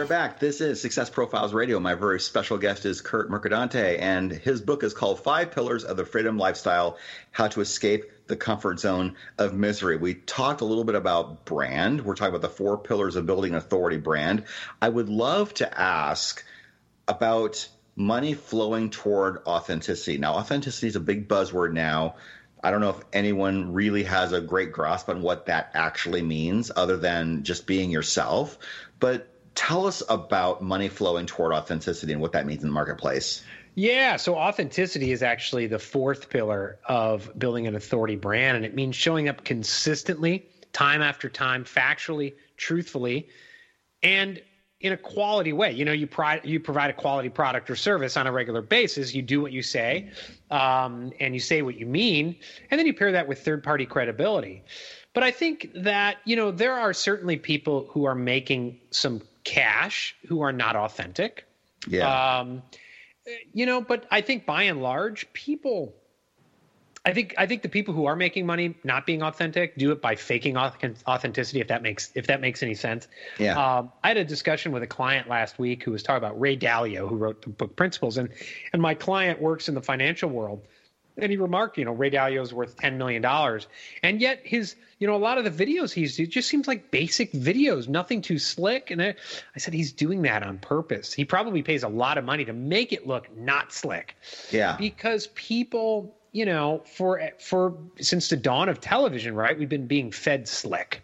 Speaker 2: Are back. This is Success Profiles Radio. My very special guest is Kurt Mercadante, and his book is called Five Pillars of the Freedom Lifestyle How to Escape the Comfort Zone of Misery. We talked a little bit about brand. We're talking about the four pillars of building an authority brand. I would love to ask about money flowing toward authenticity. Now, authenticity is a big buzzword now. I don't know if anyone really has a great grasp on what that actually means other than just being yourself. But tell us about money flowing toward authenticity and what that means in the marketplace.
Speaker 3: Yeah, so authenticity is actually the fourth pillar of building an authority brand, and it means showing up consistently, time after time, factually, truthfully, and in a quality way. You know, you, you provide a quality product or service on a regular basis. You do what you say, um, and you say what you mean, and then you pair that with third party credibility. But I think that, you know, there are certainly people who are making some cash who are not authentic.
Speaker 2: Yeah.
Speaker 3: Um, you know, but I think by and large, people. I think I think the people who are making money not being authentic do it by faking authenticity. If that makes if that makes any sense.
Speaker 2: Yeah.
Speaker 3: Um, I had a discussion with a client last week who was talking about Ray Dalio, who wrote the book Principles, and and my client works in the financial world, and he remarked, you know, Ray Dalio is worth ten million dollars, and yet his, you know, a lot of the videos he's it just seems like basic videos, nothing too slick. And I, I said he's doing that on purpose. He probably pays a lot of money to make it look not slick.
Speaker 2: Yeah.
Speaker 3: Because people, you know, for for since the dawn of television, right, we've been being fed slick,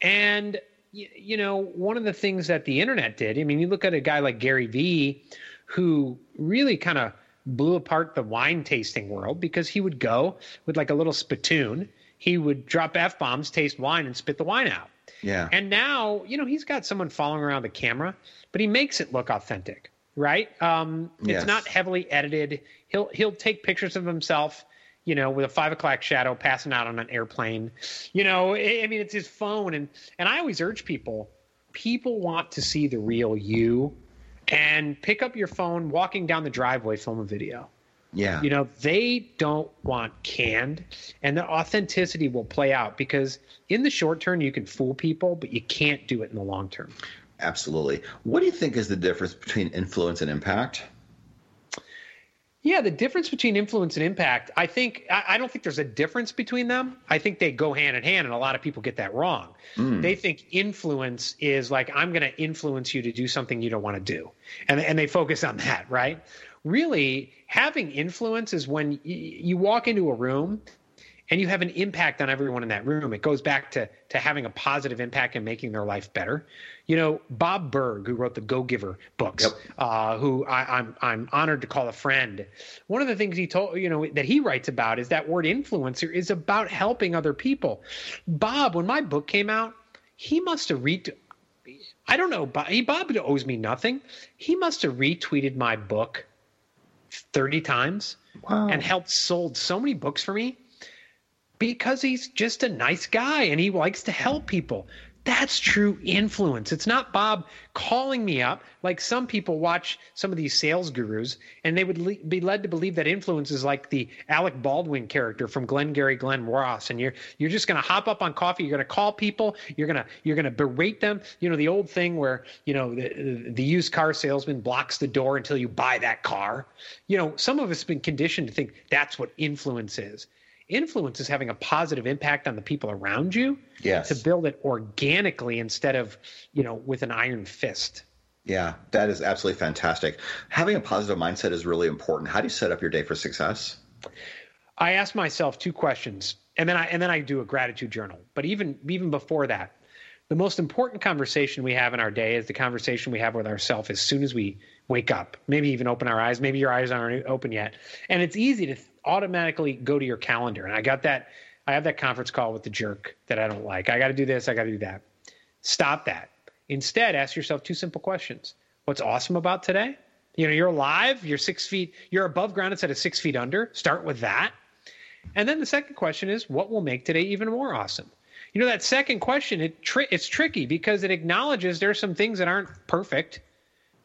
Speaker 3: and you know, one of the things that the internet did. I mean, you look at a guy like Gary Vee, who really kind of blew apart the wine tasting world because he would go with like a little spittoon. He would drop F bombs, taste wine, and spit the wine out.
Speaker 2: Yeah.
Speaker 3: And now, you know, he's got someone following around the camera, but he makes it look authentic, right? Um,
Speaker 2: Yes.
Speaker 3: It's not heavily edited. He'll he'll take pictures of himself, you know, with a five o'clock shadow passing out on an airplane. You know, I I mean, it's his phone, and and I always urge people, people want to see the real you, and pick up your phone, walking down the driveway, film a video.
Speaker 2: Yeah.
Speaker 3: You know, they don't want canned, and the authenticity will play out because in the short term you can fool people, but you can't do it in the long term.
Speaker 2: Absolutely. What do you think is the difference between influence and impact?
Speaker 3: Yeah, the difference between influence and impact, I think, I, don't think there's a difference between them. I think they go hand in hand, and a lot of people get that wrong. Hmm. They think influence is like, I'm going to influence you to do something you don't want to do. And, and they focus on that, right? Really, having influence is when you walk into a room and you have an impact on everyone in that room. It goes back to to having a positive impact and making their life better. You know, Bob Burg, who wrote the Go Giver books,
Speaker 2: Yep.
Speaker 3: uh, who I, I'm I'm honored to call a friend. One of the things he told you know that he writes about is that word influencer is about helping other people. Bob, when my book came out, he must have read. I don't know. Bob, he Bob owes me nothing. He must have retweeted my book thirty times
Speaker 2: Wow.
Speaker 3: and helped sold so many books for me because he's just a nice guy and he likes to help people. That's true influence. It's not Bob calling me up like some people watch some of these sales gurus and they would le- be led to believe that influence is like the Alec Baldwin character from Glengarry Glen Ross and you're you're just going to hop up on coffee, you're going to call people, you're going to you're going to berate them. You know the old thing where, you know, the the used car salesman blocks the door until you buy that car. You know, some of us have been conditioned to think that's what influence is influence is having a positive impact on the people around you
Speaker 2: Yes.
Speaker 3: to build it organically instead of you know with an iron fist
Speaker 2: Yeah, that is absolutely fantastic. Having a positive mindset is really important. How do you set up your day for success?
Speaker 3: i ask myself two questions and then i and then i do a gratitude journal but even even before that the most important conversation we have in our day is the conversation we have with ourselves as soon as we wake up maybe even open our eyes maybe your eyes aren't open yet and it's easy to automatically go to your calendar. And i got that i have that conference call with the jerk that i don't like. I got to do this i got to do that. Stop that. Instead ask yourself two simple questions. What's awesome about today? You know you're alive you're six feet you're above ground instead of six feet under. Start with that. And then the second question is, what will make today even more awesome? You know, that second question, it tri- it's tricky because it acknowledges there are some things that aren't perfect,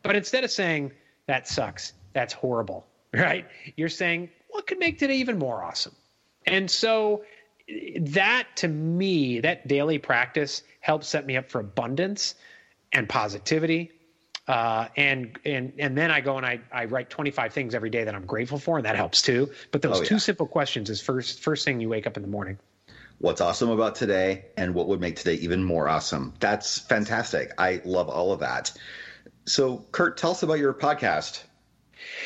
Speaker 3: but instead of saying that sucks, that's horrible, right? You're saying what could make today even more awesome. And so that to me, that daily practice helps set me up for abundance and positivity Uh, and and and then I go and I, I write 25 things every day that I'm grateful for, and that helps too. But those
Speaker 2: Oh,
Speaker 3: two
Speaker 2: yeah.
Speaker 3: simple questions is first first thing you wake up in the morning.
Speaker 2: What's awesome about today and what would make today even more awesome? That's fantastic. I love all of that. So, Kurt, tell us about your podcast.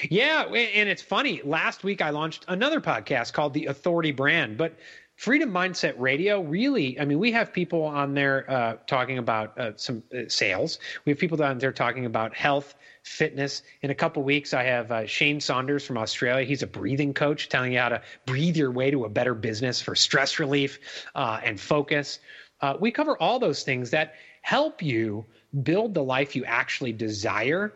Speaker 3: Yeah, and it's funny. Last week I launched another podcast called The Authority Brand, but Freedom Mindset Radio really, I mean, we have people on there uh, talking about uh, some uh, sales. We have people on there talking about health, fitness. In a couple weeks, I have uh, Shane Saunders from Australia. He's a breathing coach telling you how to breathe your way to a better business for stress relief uh, and focus. Uh, we cover all those things that help you build the life you actually desire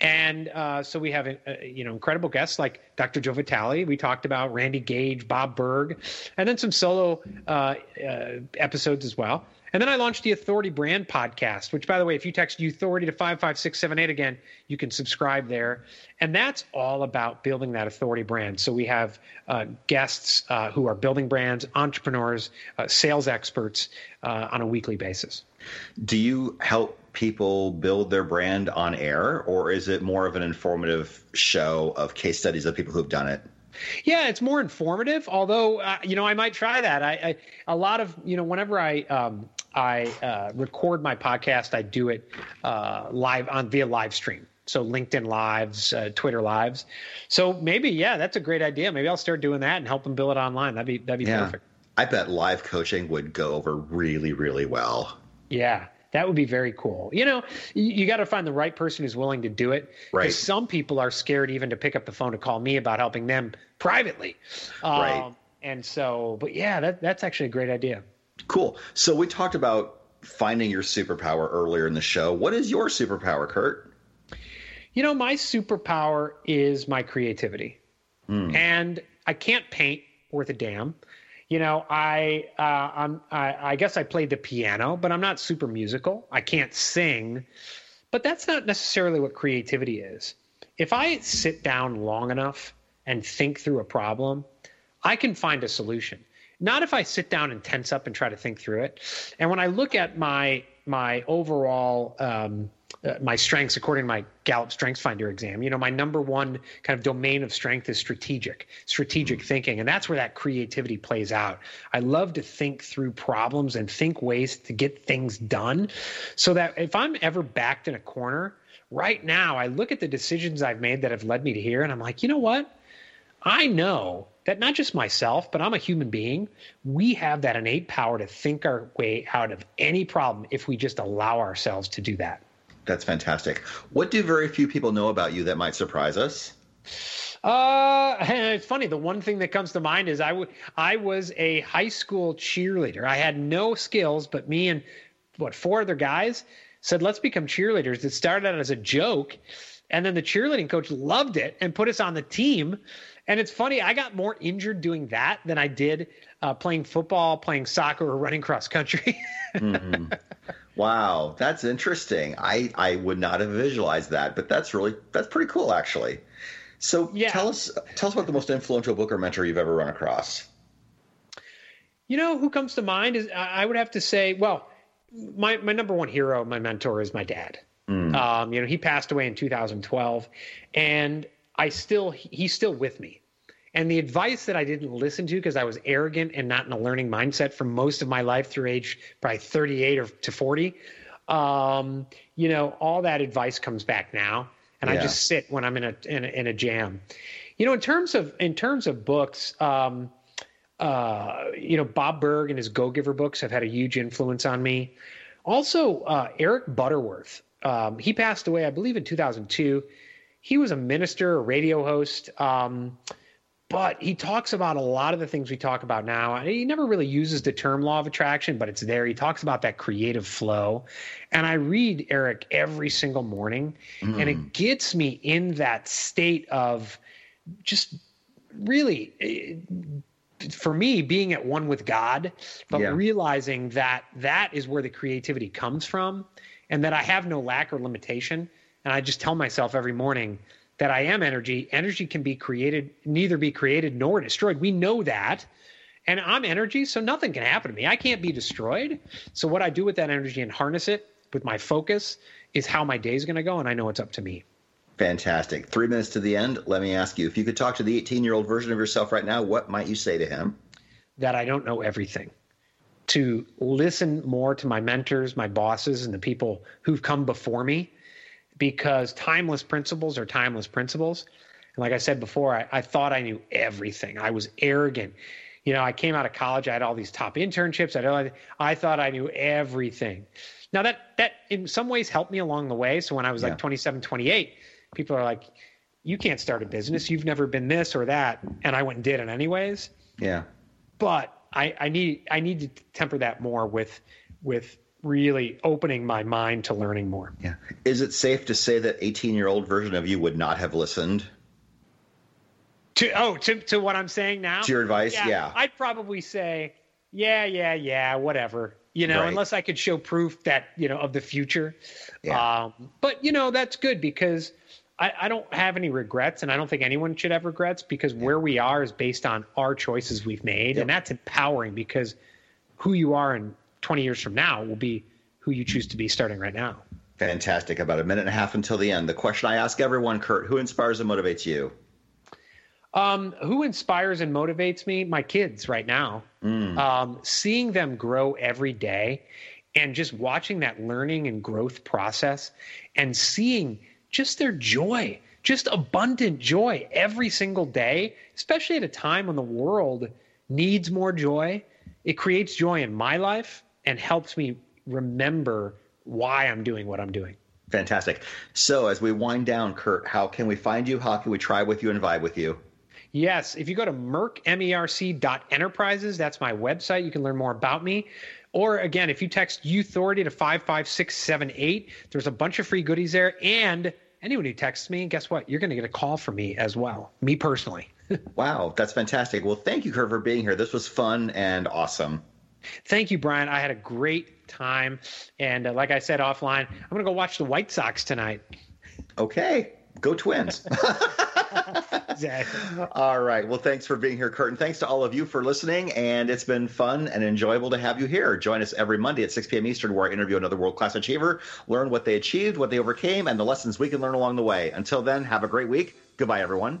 Speaker 3: and uh, so we have, uh, you know, incredible guests like Dr. Joe Vitale. We talked about Randy Gage, Bob Burg, and then some solo uh, uh, episodes as well. And then I launched the Authority Brand podcast, which, by the way, if you text Authority to 55678 again, you can subscribe there. And that's all about building that authority brand. So we have uh, guests uh, who are building brands, entrepreneurs, uh, sales experts uh, on a weekly basis.
Speaker 2: Do you help people build their brand on air, or is it more of an informative show of case studies of people who've done it?
Speaker 3: Yeah, it's more informative. Although, uh, you know, I might try that. I, I a lot of you know, whenever I um, I uh, record my podcast, I do it uh, live on via live stream. So LinkedIn lives, uh, Twitter lives. So maybe, yeah, that's a great idea. Maybe I'll start doing that and help them build it online. That'd be that'd be perfect.
Speaker 2: I bet live coaching would go over really, really well.
Speaker 3: Yeah, that would be very cool. You know, you, you got to find the right person who's willing to do it.
Speaker 2: Right.
Speaker 3: Some people are scared even to pick up the phone to call me about helping them privately. Um,
Speaker 2: Right.
Speaker 3: And so, but yeah, that that's actually a great idea.
Speaker 2: Cool. So we talked about finding your superpower earlier in the show. What is your superpower, Kurt?
Speaker 3: You know, my superpower is my creativity, and I can't paint worth a damn. You know, I uh, I'm I, I guess I played the piano, but I'm not super musical. I can't sing, but that's not necessarily what creativity is. If I sit down long enough and think through a problem, I can find a solution. Not if I sit down and tense up and try to think through it. And when I look at my my overall um, uh, my strengths according to my Gallup Strengths Finder exam, you know, my number one kind of domain of strength is strategic, strategic thinking, and that's where that creativity plays out. I love to think through problems and think ways to get things done, so that if I'm ever backed in a corner, right now I look at the decisions I've made that have led me to here, and I'm like, you know what? I know that not just myself, but I'm a human being. We have that innate power to think our way out of any problem if we just allow ourselves to do that.
Speaker 2: That's fantastic. What do very few people know about you that might surprise us?
Speaker 3: Uh, it's funny. The one thing that comes to mind is I, w- I was a high school cheerleader. I had no skills, but me and what four other guys said, "Let's become cheerleaders." It started out as a joke, and then the cheerleading coach loved it and put us on the team. And it's funny. I got more injured doing that than I did uh, playing football, playing soccer, or running cross country.
Speaker 2: Wow, that's interesting. I, I would not have visualized that, but that's really that's pretty cool actually. So
Speaker 3: Yeah.
Speaker 2: tell us tell us about the most influential book or mentor you've ever run across.
Speaker 3: You know who comes to mind is I I would have to say, well, my my number one hero, my mentor, is my dad. Um, you know, he passed away in 2012, and I still he's still with me. And the advice that I didn't listen to because I was arrogant and not in a learning mindset for most of my life through age probably 38 or to 40, um, you know, all that advice comes back now, and I just sit when I'm in a, in a in a jam. You know, in terms of in terms of books, um, uh, you know, Bob Burg and his Go Giver books have had a huge influence on me. Also, uh, Eric Butterworth. Um, he passed away, I believe, in 2002. He was a minister, a radio host, um, but he talks about a lot of the things we talk about now. He never really uses the term law of attraction, but it's there. He talks about that creative flow. And I read Eric every single morning, and it gets me in that state of just really eh, for me being at one with god but
Speaker 2: Yeah.
Speaker 3: realizing that that is where the creativity comes from and that i have no lack or limitation and i just tell myself every morning that i am energy energy can be created neither be created nor destroyed we know that and i'm energy so nothing can happen to me i can't be destroyed so what i do with that energy and harness it with my focus is how my day is going to go, and I know it's up to me.
Speaker 2: Fantastic. Three minutes to the end. Let me ask you if you could talk to the 18 year old version of yourself right now, what might you say to him?
Speaker 3: That I don't know everything. To listen more to my mentors, my bosses, and the people who've come before me, because timeless principles are timeless principles. And like I said before, I, I thought I knew everything. I was arrogant. You know, I came out of college, I had all these top internships. I, I thought I knew everything. Now that that in some ways helped me along the way. So when I was
Speaker 2: Yeah.
Speaker 3: like 27, 28, people are like, "You can't start a business. You've never been this or that," and I went and did it anyways.
Speaker 2: Yeah.
Speaker 3: But I, I need I need to temper that more with with really opening my mind to learning more.
Speaker 2: Yeah. Is it safe to say that 18 year old version of you would not have listened?
Speaker 3: To oh to to what I'm saying now.
Speaker 2: To your advice? Yeah.
Speaker 3: I'd probably say, yeah, yeah, yeah, whatever. You know,
Speaker 2: Right.
Speaker 3: unless I could show proof that you know of the future.
Speaker 2: Yeah.
Speaker 3: Um, but you know that's good because I, I don't have any regrets, and I don't think anyone should have regrets because where we are is based on our choices we've made, and that's empowering because who you are in 20 years from now will be who you choose to be starting right now.
Speaker 2: Fantastic. About a minute and a half until the end. The question I ask everyone, Kurt, who inspires and motivates you?
Speaker 3: Um, who inspires and motivates me? My kids right now. Um, seeing them grow every day and just watching that learning and growth process and seeing just their joy, just abundant joy every single day, especially at a time when the world needs more joy. It creates joy in my life and helps me remember why I'm doing what I'm doing.
Speaker 2: Fantastic. So, as we wind down, Kurt, how can we find you? How can we try with you and vibe with you?
Speaker 3: Yes, if you go to merc, M-E-R-C dot enterprises, that's my website. You can learn more about me. Or again, if you text authority to 55678, there's a bunch of free goodies there. And anyone who texts me, guess what? You're going to get a call from me as well, me personally.
Speaker 2: Wow, that's fantastic. Well, thank you, Kurt, for being here. This was fun and awesome.
Speaker 3: Thank you, Brian. I had a great time. And uh, like I said offline, I'm going to go watch the White Sox tonight.
Speaker 2: Okay, go Twins.
Speaker 3: Exactly.
Speaker 2: all right. Well, thanks for being here, Kurt. And thanks to all of you for listening. And it's been fun and enjoyable to have you here. Join us every Monday at 6 p.m. Eastern, where I interview another world class achiever, learn what they achieved, what they overcame, and the lessons we can learn along the way. Until then, have a great week. Goodbye, everyone.